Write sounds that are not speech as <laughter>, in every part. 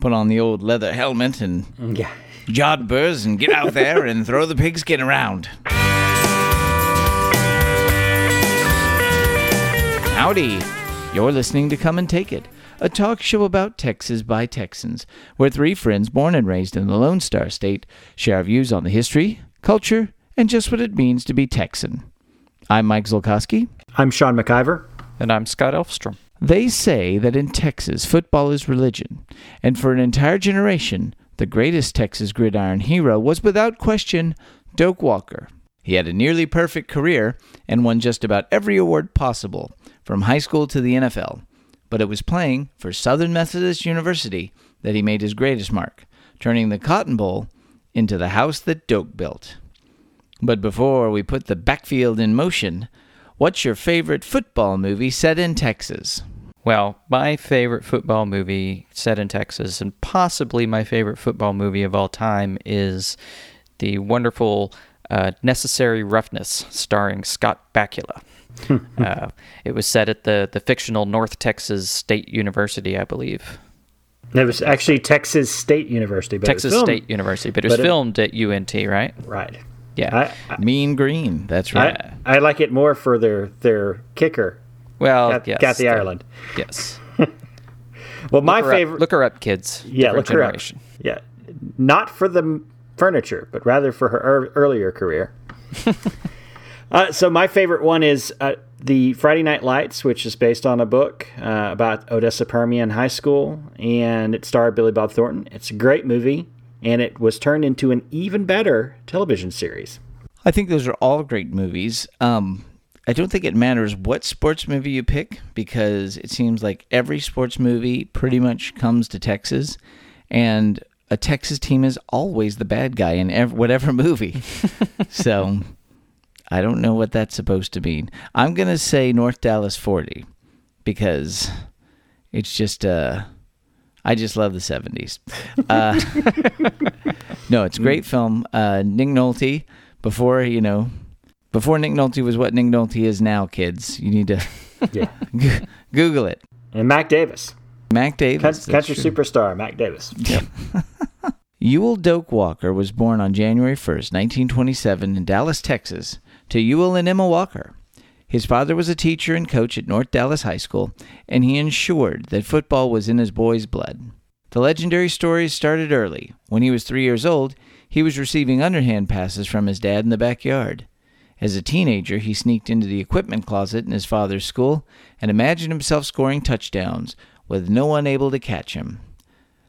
put on the old leather helmet and Yeah. jodhpurs and get out there and throw the pigskin around. Howdy. You're listening to Come and Take It, a talk show about Texas by Texans, where three friends born and raised in the Lone Star State share our views on the history, culture, and just what it means to be Texan. I'm Mike Zolkowski. I'm Sean McIver. And I'm Scott Elfstrom. They say that in Texas, football is religion, and for an entire generation, the greatest Texas gridiron hero was without question Doak Walker. He had a nearly perfect career and won just about every award possible, from high school to the NFL. But it was playing for Southern Methodist University that he made his greatest mark, turning the Cotton Bowl into the house that Doak built. But before we put the backfield in motion, what's your favorite football movie set in Texas? Well, my favorite football movie set in Texas, and possibly my favorite football movie of all time, is the wonderful uh, Necessary Roughness, starring Scott Bakula. <laughs> uh, it was set at the, the fictional North Texas State University, I believe. It was actually Texas State University. But it was Texas filmed- State University, but it was but it- filmed at UNT, right? Right. Yeah. I, I, Mean Green. That's right. I, I like it more for their their kicker, well, Cat, yes. Kathy the- Ireland. Yes. <laughs> Well, my Look up- favorite. look her up, kids. yeah, look her up. generation. Yeah, not for the furniture, but rather for her ear earlier career. <laughs> uh, so my favorite one is uh, the Friday Night Lights, which is based on a book uh, about Odessa Permian High School, and it starred Billy Bob Thornton. It's a great movie, and it was turned into an even better television series. I think those are all great movies. Um, I don't think it matters what sports movie you pick because it seems like every sports movie pretty much comes to Texas, and a Texas team is always the bad guy in ev- whatever <laughs> movie. so I don't know what that's supposed to mean. I'm gonna say North Dallas 40 because it's just uh, I just love the 70s. Uh, <laughs> no, it's a great film. Uh, Nick Nolte, before you know, before Nick Nolte was what Nick Nolte is now, kids. You need to <laughs> Yeah, g- <laughs> Google it. and Mac Davis, Mac Davis, that's country true. superstar Mac Davis. Ewell Doak Walker was born on January 1st, 1927, in Dallas, Texas, to Ewell and Emma Walker. His father was a teacher and coach at North Dallas High School, and he ensured that football was in his boy's blood. The legendary stories started early. When he was three years old, he was receiving underhand passes from his dad in the backyard. As a teenager, he sneaked into the equipment closet in his father's school and imagined himself scoring touchdowns, with no one able to catch him.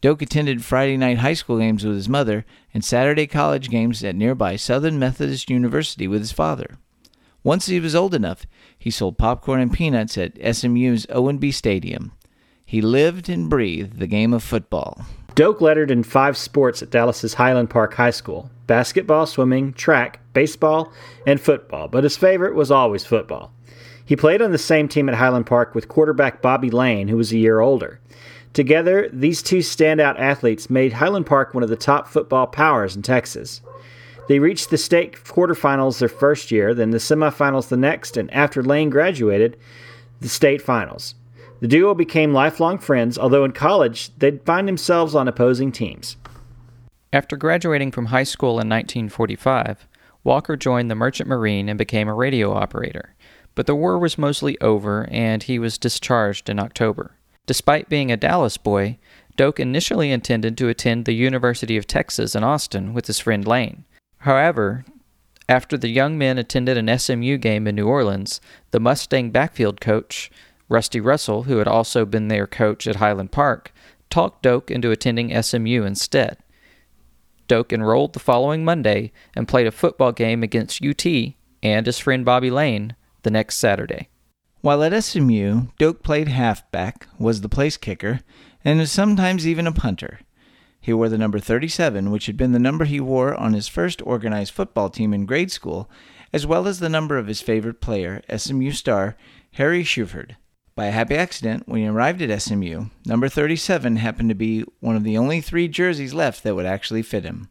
Doak attended Friday night high school games with his mother and Saturday college games at nearby Southern Methodist University with his father. Once he was old enough, he sold popcorn and peanuts at SMU's Ownby Stadium. He lived and breathed the game of football. Doak lettered in five sports at Dallas's Highland Park High School basketball, swimming, track, baseball, and football, but his favorite was always football. He played on the same team at Highland Park with quarterback Bobby Layne, who was a year older. Together, these two standout athletes made Highland Park one of the top football powers in Texas. They reached the state quarterfinals their first year, then the semifinals the next, and after Layne graduated, the state finals. The duo became lifelong friends, although in college they'd find themselves on opposing teams. After graduating from high school in 1945, Walker joined the Merchant Marine and became a radio operator. But the war was mostly over and he was discharged in October. Despite being a Dallas boy, Doak initially intended to attend the University of Texas in Austin with his friend Layne. However, after the young men attended an SMU game in New Orleans, the Mustang backfield coach, Rusty Russell, who had also been their coach at Highland Park, talked Doak into attending SMU instead. Doak enrolled the following Monday and played a football game against UT and his friend Bobby Layne the next Saturday. While at SMU, Doak played halfback, was the place kicker, and was sometimes even a punter. He wore the number 37, which had been the number he wore on his first organized football team in grade school, as well as the number of his favorite player, SMU star Harry Shuford. By a happy accident, when he arrived at SMU, number 37 happened to be one of the only three jerseys left that would actually fit him.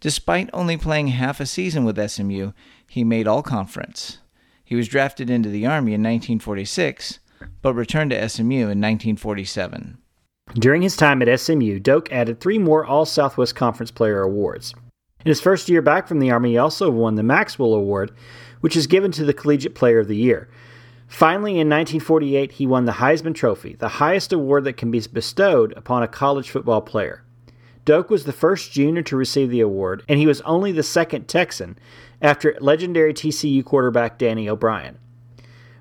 Despite only playing half a season with SMU, he made all conference. He was drafted into the Army in 1946, but returned to SMU in 1947. During his time at SMU, Doak added three more All Southwest Conference Player Awards. In his first year back from the Army, he also won the Maxwell Award, which is given to the Collegiate Player of the Year. Finally, in 1948, he won the Heisman Trophy, the highest award that can be bestowed upon a college football player. Doak was the first junior to receive the award, and he was only the second Texan after legendary TCU quarterback Davey O'Brien.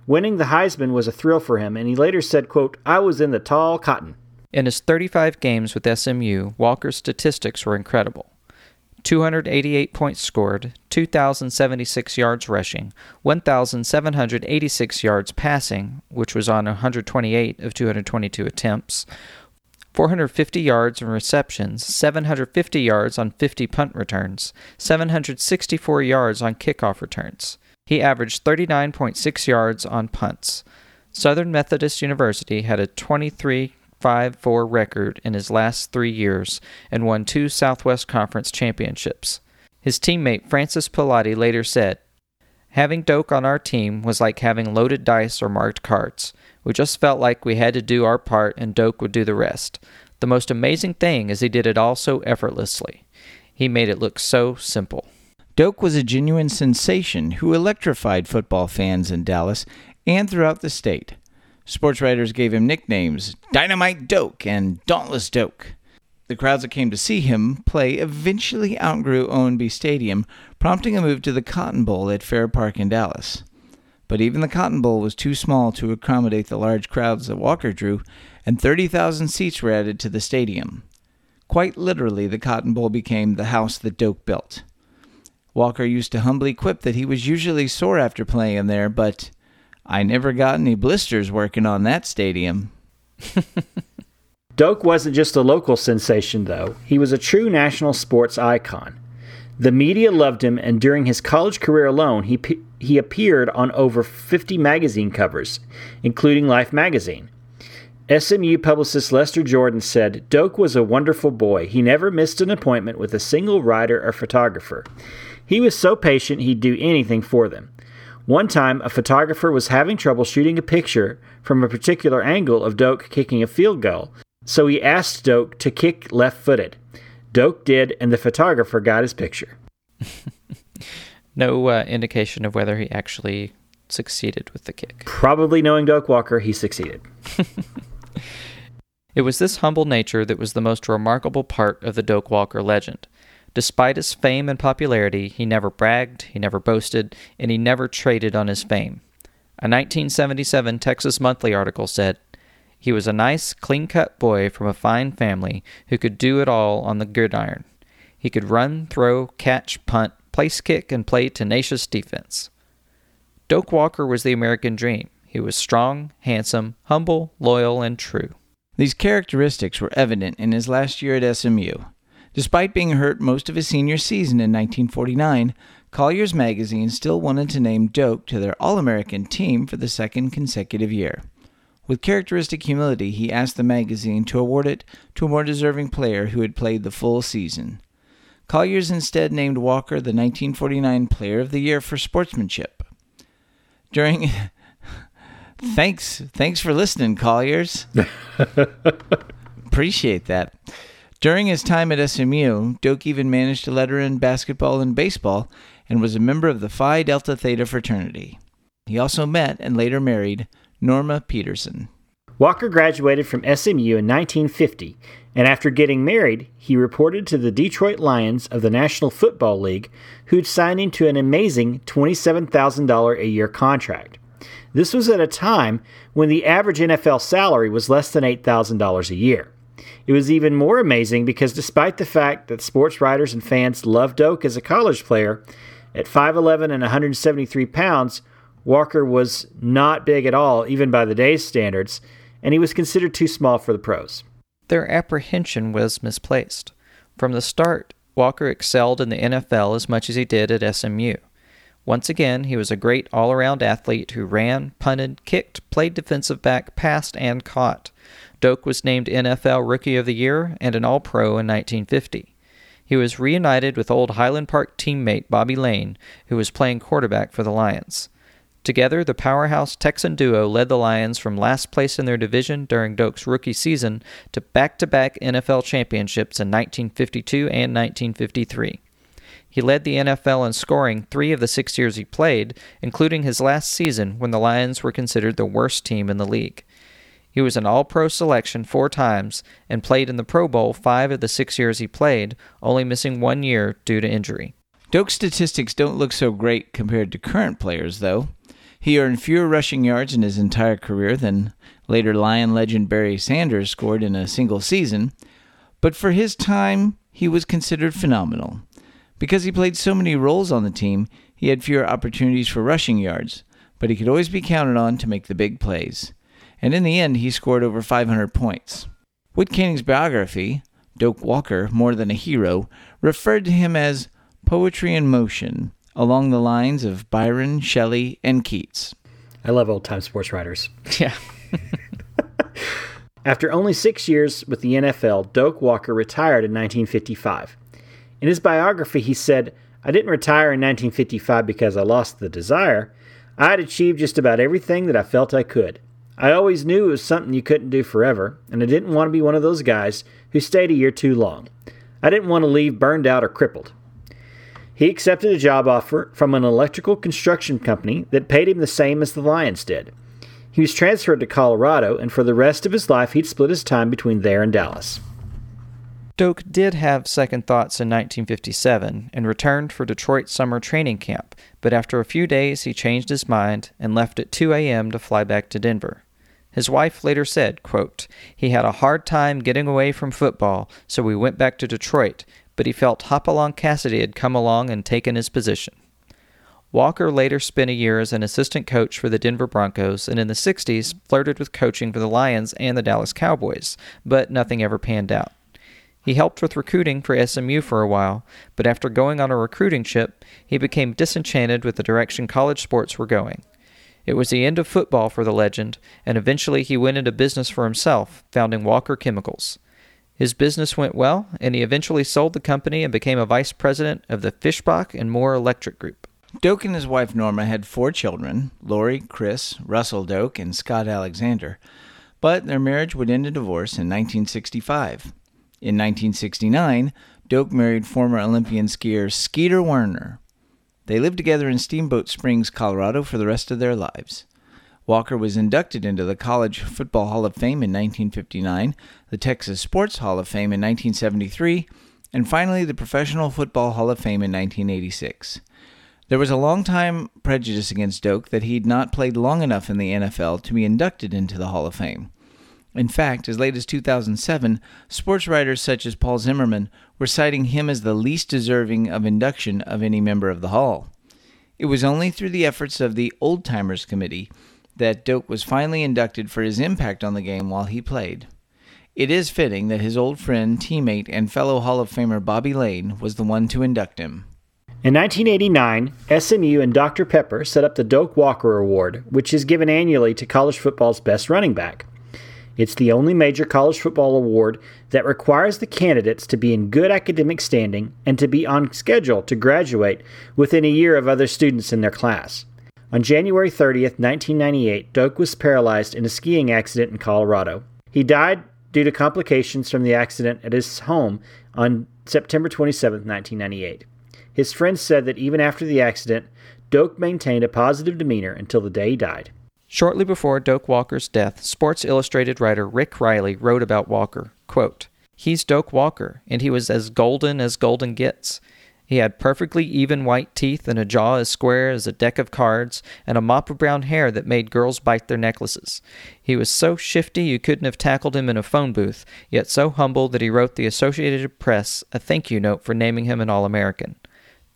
Winning the Heisman was a thrill for him, and he later said, quote, I was in the tall cotton. In his 35 games with SMU, Walker's statistics were incredible. 288 points scored, 2,076 yards rushing, 1,786 yards passing, which was on 128 of 222 attempts, 450 yards in receptions, 750 yards on 50 punt returns, 764 yards on kickoff returns. He averaged 39.6 yards on punts. Southern Methodist University had a 23 5 4 record in his last three years and won two Southwest Conference championships. His teammate Francis Pilati later said, Having Doak on our team was like having loaded dice or marked cards. We just felt like we had to do our part and Doak would do the rest. The most amazing thing is he did it all so effortlessly. He made it look so simple. Doak was a genuine sensation who electrified football fans in Dallas and throughout the state. Sports writers gave him nicknames Dynamite Doak and Dauntless Doak. The crowds that came to see him play eventually outgrew Ownby Stadium, prompting a move to the Cotton Bowl at Fair Park in Dallas. But even the Cotton Bowl was too small to accommodate the large crowds that Walker drew, and 30,000 seats were added to the stadium. Quite literally, the Cotton Bowl became the house that Doak built. Walker used to humbly quip that he was usually sore after playing there, but I never got any blisters working on that stadium. Doak wasn't just a local sensation, though. He was a true national sports icon. The media loved him, and during his college career alone, he, he appeared on over 50 magazine covers, including Life magazine. SMU publicist Lester Jordan said Doak was a wonderful boy. He never missed an appointment with a single writer or photographer. He was so patient he'd do anything for them. One time, a photographer was having trouble shooting a picture from a particular angle of Doak kicking a field goal, so he asked Doak to kick left footed. Doak did, and the photographer got his picture. <laughs> no uh, indication of whether he actually succeeded with the kick. Probably knowing Doak Walker, he succeeded. <laughs> it was this humble nature that was the most remarkable part of the Doak Walker legend. Despite his fame and popularity, he never bragged, he never boasted, and he never traded on his fame. A 1977 Texas Monthly article said, He was a nice, clean cut boy from a fine family who could do it all on the gridiron. He could run, throw, catch, punt, place kick, and play tenacious defense. Doak Walker was the American dream. He was strong, handsome, humble, loyal, and true. These characteristics were evident in his last year at SMU. Despite being hurt most of his senior season in 1949, Collier's magazine still wanted to name Doak to their All American team for the second consecutive year. With characteristic humility, he asked the magazine to award it to a more deserving player who had played the full season. Collier's instead named Walker the 1949 Player of the Year for sportsmanship. During <laughs> Thanks thanks for listening, Colliers. <laughs> Appreciate that. During his time at SMU, Doak even managed to letter in basketball and baseball and was a member of the Phi Delta Theta fraternity. He also met and later married Norma Peterson. Walker graduated from SMU in 1950, and after getting married, he reported to the Detroit Lions of the National Football League, who'd signed him to an amazing $27,000 a year contract. This was at a time when the average NFL salary was less than $8,000 a year. It was even more amazing because despite the fact that sports writers and fans loved Doak as a college player, at 5'11 and 173 pounds, Walker was not big at all, even by the day's standards, and he was considered too small for the pros. Their apprehension was misplaced. From the start, Walker excelled in the NFL as much as he did at SMU. Once again, he was a great all around athlete who ran, punted, kicked, played defensive back, passed, and caught. Doak was named NFL Rookie of the Year and an All Pro in 1950. He was reunited with old Highland Park teammate Bobby Layne, who was playing quarterback for the Lions. Together, the powerhouse Texan duo led the Lions from last place in their division during Doak's rookie season to back to back NFL championships in 1952 and 1953. He led the NFL in scoring three of the six years he played, including his last season when the Lions were considered the worst team in the league. He was an All Pro selection four times and played in the Pro Bowl five of the six years he played, only missing one year due to injury. Doak's statistics don't look so great compared to current players, though. He earned fewer rushing yards in his entire career than later Lion legend Barry Sanders scored in a single season, but for his time, he was considered phenomenal. Because he played so many roles on the team, he had fewer opportunities for rushing yards, but he could always be counted on to make the big plays. And in the end, he scored over 500 points. Whit Canning's biography, Doak Walker, More Than a Hero, referred to him as poetry in motion, along the lines of Byron, Shelley, and Keats. I love old time sports writers. <laughs> Yeah. <laughs> After only six years with the NFL, Doak Walker retired in 1955. In his biography, he said, I didn't retire in 1955 because I lost the desire. I had achieved just about everything that I felt I could. I always knew it was something you couldn't do forever, and I didn't want to be one of those guys who stayed a year too long. I didn't want to leave burned out or crippled. He accepted a job offer from an electrical construction company that paid him the same as the Lions did. He was transferred to Colorado, and for the rest of his life, he'd split his time between there and Dallas. Doak did have second thoughts in 1957 and returned for Detroit summer training camp, but after a few days he changed his mind and left at 2 a.m. to fly back to Denver. His wife later said, quote, He had a hard time getting away from football, so we went back to Detroit, but he felt Hopalong Cassidy had come along and taken his position. Walker later spent a year as an assistant coach for the Denver Broncos and in the 60s flirted with coaching for the Lions and the Dallas Cowboys, but nothing ever panned out. He helped with recruiting for SMU for a while, but after going on a recruiting trip, he became disenchanted with the direction college sports were going. It was the end of football for the legend, and eventually he went into business for himself, founding Walker Chemicals. His business went well, and he eventually sold the company and became a vice president of the Fischbach and Moore Electric Group. Doak and his wife Norma had four children Lori, Chris, Russell Doak, and Scott Alexander. But their marriage would end in divorce in 1965. In 1969, Doak married former Olympian skier Skeeter Werner. They lived together in Steamboat Springs, Colorado for the rest of their lives. Walker was inducted into the College Football Hall of Fame in 1959, the Texas Sports Hall of Fame in 1973, and finally the Professional Football Hall of Fame in 1986. There was a long time prejudice against Doak that he'd not played long enough in the NFL to be inducted into the Hall of Fame. In fact, as late as 2007, sports writers such as Paul Zimmerman were citing him as the least deserving of induction of any member of the Hall. It was only through the efforts of the Old Timers Committee that Doak was finally inducted for his impact on the game while he played. It is fitting that his old friend, teammate, and fellow Hall of Famer Bobby Layne was the one to induct him. In 1989, SMU and Dr. Pepper set up the Doak Walker Award, which is given annually to college football's best running back. It's the only major college football award that requires the candidates to be in good academic standing and to be on schedule to graduate within a year of other students in their class. On January 30th, 1998, Doak was paralyzed in a skiing accident in Colorado. He died due to complications from the accident at his home on September 27, 1998. His friends said that even after the accident, Doak maintained a positive demeanor until the day he died. Shortly before Doak Walker's death, Sports Illustrated writer Rick Reilly wrote about Walker, quote, He's Doak Walker, and he was as golden as golden gets. He had perfectly even white teeth and a jaw as square as a deck of cards and a mop of brown hair that made girls bite their necklaces. He was so shifty you couldn't have tackled him in a phone booth, yet so humble that he wrote the Associated Press a thank you note for naming him an All American.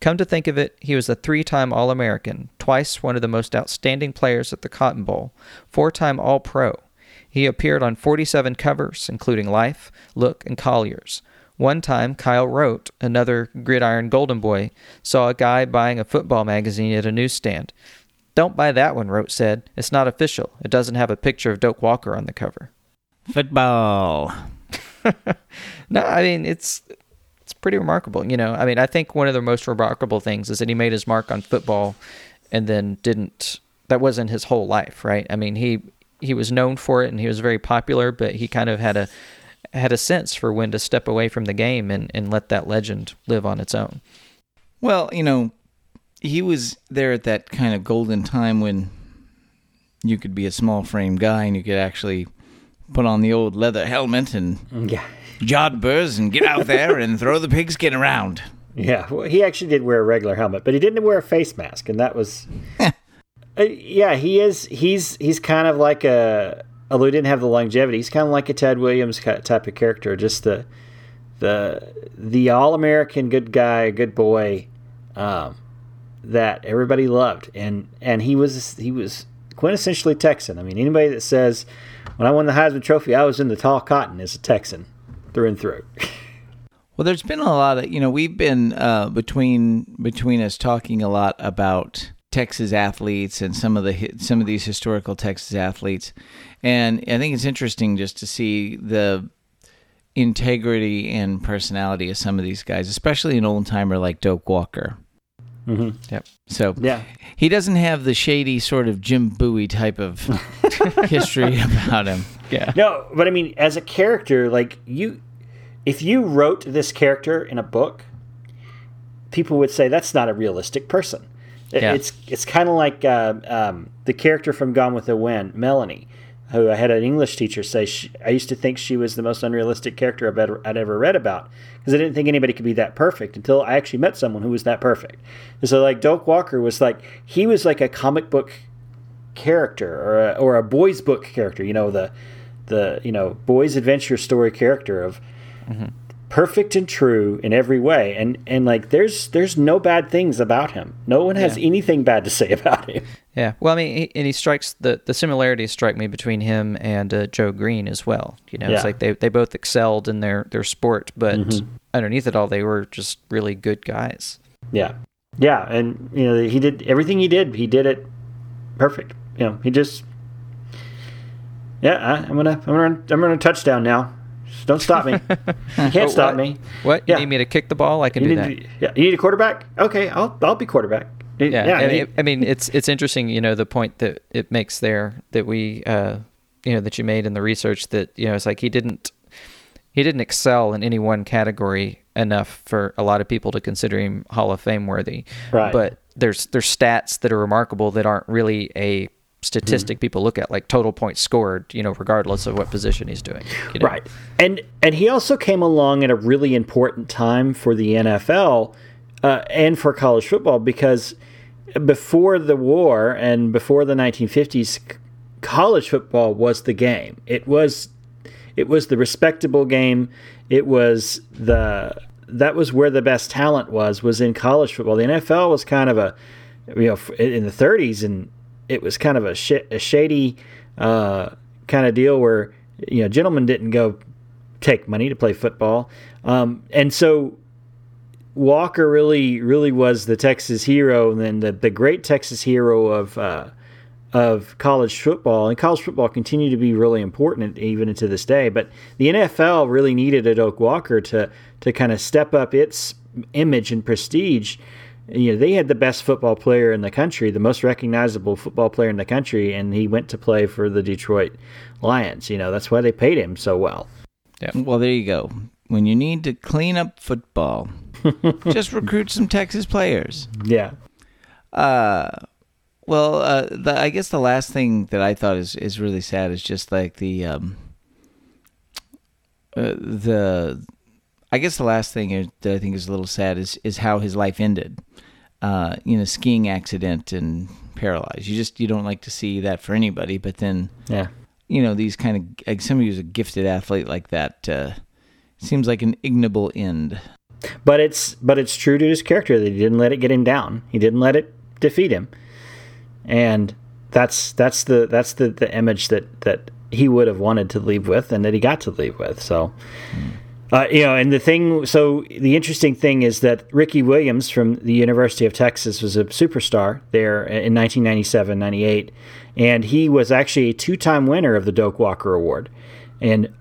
Come to think of it, he was a three time All American, twice one of the most outstanding players at the Cotton Bowl, four time All Pro. He appeared on 47 covers, including Life, Look, and Collier's. One time, Kyle Rote, another gridiron golden boy, saw a guy buying a football magazine at a newsstand. Don't buy that one, Rote said. It's not official. It doesn't have a picture of Doak Walker on the cover. Football. <laughs> no, I mean, it's it's pretty remarkable. You know, I mean, I think one of the most remarkable things is that he made his mark on football and then didn't that wasn't his whole life, right? I mean, he he was known for it and he was very popular, but he kind of had a had a sense for when to step away from the game and, and let that legend live on its own. Well, you know, he was there at that kind of golden time when you could be a small frame guy and you could actually put on the old leather helmet and <laughs> Yeah. Jodhpurs and get out there and throw the pigskin around. Yeah, well, he actually did wear a regular helmet, but he didn't wear a face mask, and that was. Uh, yeah, he is. He's he's kind of like a. Although he didn't have the longevity, he's kind of like a Ted Williams type of character. Just the the the all American good guy, good boy, um, that everybody loved, and and he was he was quintessentially Texan. I mean, anybody that says when I won the Heisman Trophy, I was in the tall cotton is a Texan through and through. <laughs> Well, there's been a lot of you know we've been uh, between between us talking a lot about Texas athletes and some of the some of these historical Texas athletes, and I think it's interesting just to see the integrity and personality of some of these guys, especially an old timer like Doak Walker. Mm-hmm. Yep. So Yeah, he doesn't have the shady sort of Jim Bowie type of <laughs> history about him. Yeah. No, but I mean, as a character, like you, if you wrote this character in a book, people would say that's not a realistic person. It- Yeah. It's it's kind of like uh, um, the character from Gone with the Wind, Melanie, who I had an English teacher say she, I used to think she was the most unrealistic character I've ever, I'd ever read about because I didn't think anybody could be that perfect until I actually met someone who was that perfect. And so, like Doak Walker was like he was like a comic book character or a, or a boys book character you know the the you know boys adventure story character of mm-hmm. Perfect and true in every way and and like there's there's no bad things about him no one has Yeah. anything bad to say <laughs> about him Yeah. Well, I mean, he, and he strikes the the similarities strike me between him and uh, Joe Greene as well. You know, Yeah. it's like they they both excelled in their their sport, but Mhm. underneath it all, they were just really good guys. yeah yeah and you know he did everything he did he did it perfect you know he just yeah I, i'm gonna i'm gonna i'm gonna touchdown now don't stop me you can't <laughs> stop what? me What? Yeah. You need me to kick the ball? I can you do need, that. yeah, you need a quarterback okay i'll i'll be quarterback Yeah, yeah, and he- it- I mean, it's it's interesting, you know, the point that it makes there that we, uh, you know, that you made in the research that you know, it's like he didn't he didn't excel in any one category enough for a lot of people to consider him Hall of Fame worthy. Right. But there's there's stats that are remarkable that aren't really a statistic people look at, like total points scored, you know, regardless of what position he's doing. you know? Right. And and he also came along at a really important time for the NFL uh, and for college football because before the war and before the 1950s college football was the game. It was it was the respectable game. It was the that was where the best talent was was in college football. The NFL was kind of a you know in the 30s and it was kind of a, sh- a shady uh, kind of deal where you know gentlemen didn't go take money to play football, um, and so Walker really really was the Texas hero, and then the the great Texas hero of. Uh, of college football, and college football continued to be really important even to this day. But the NFL really needed a Doak Walker to to kind of step up its image and prestige. You know, they had the best football player in the country, the most recognizable football player in the country, and he went to play for the Detroit Lions. You know, that's why they paid him so well. Well, there you go. When you need to clean up football, <laughs> just recruit some Texas players. Yeah. Uh, well, uh, the, I guess the last thing that I thought is, is really sad is just like the um, uh, the. I guess the last thing that I think is a little sad is is how his life ended. Uh, you know, skiing accident and paralyzed. You just you don't like to see that for anybody, but then Yeah. you know these kind of like somebody who's a gifted athlete like that uh, seems like an ignoble end. But it's but it's true to his character that he didn't let it get him down. He didn't let it defeat him. And that's that's the that's the, the image that, that he would have wanted to leave with and that he got to leave with. So uh, you know, and the thing so the interesting thing is that Ricky Williams from the University of Texas was a superstar there in 1997, 98, and he was actually a two-time winner of the Doak Walker Award. And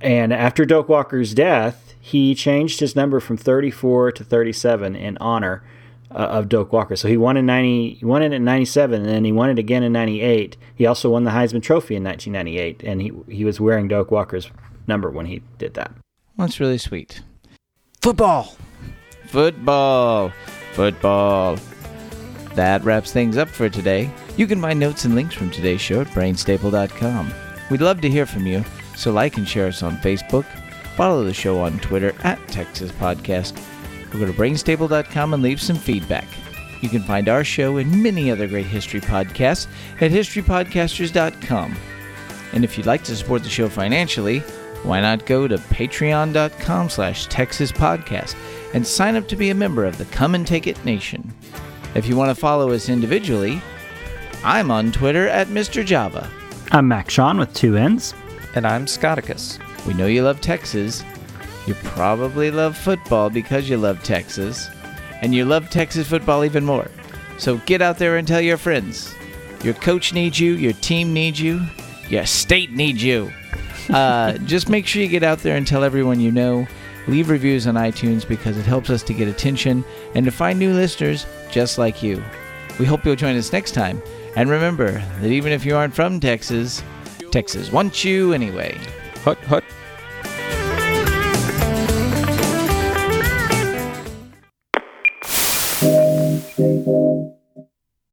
and after Doak Walker's death, he changed his number from 34 to 37 in honor uh, of Doak Walker. So he won in 90, he won it in 97, and then he won it again in 98. He also won the Heisman Trophy in 1998, and he, he was wearing Doak Walker's number when he did that. That's really sweet. Football! Football! Football! That wraps things up for today. You can find notes and links from today's show at brainstable.com. We'd love to hear from you, so like and share us on Facebook, follow the show on Twitter at Texas Podcast, or go to brainstable.com and leave some feedback. You can find our show and many other great history podcasts at historypodcasters.com. And if you'd like to support the show financially, why not go to patreon.com slash Texas Podcast and sign up to be a member of the Come and Take It Nation. If you want to follow us individually, I'm on Twitter at Mr. Java. I'm Mac Sean with two N's. And I'm Scotticus. We know you love Texas. You probably love football because you love Texas. And you love Texas football even more. So get out there and tell your friends. Your coach needs you, your team needs you, your state needs you. Uh, just make sure you get out there and tell everyone you know. Leave reviews on iTunes because it helps us to get attention and to find new listeners just like you. We hope you'll join us next time. And remember that even if you aren't from Texas, Texas wants you anyway. Hut, hut.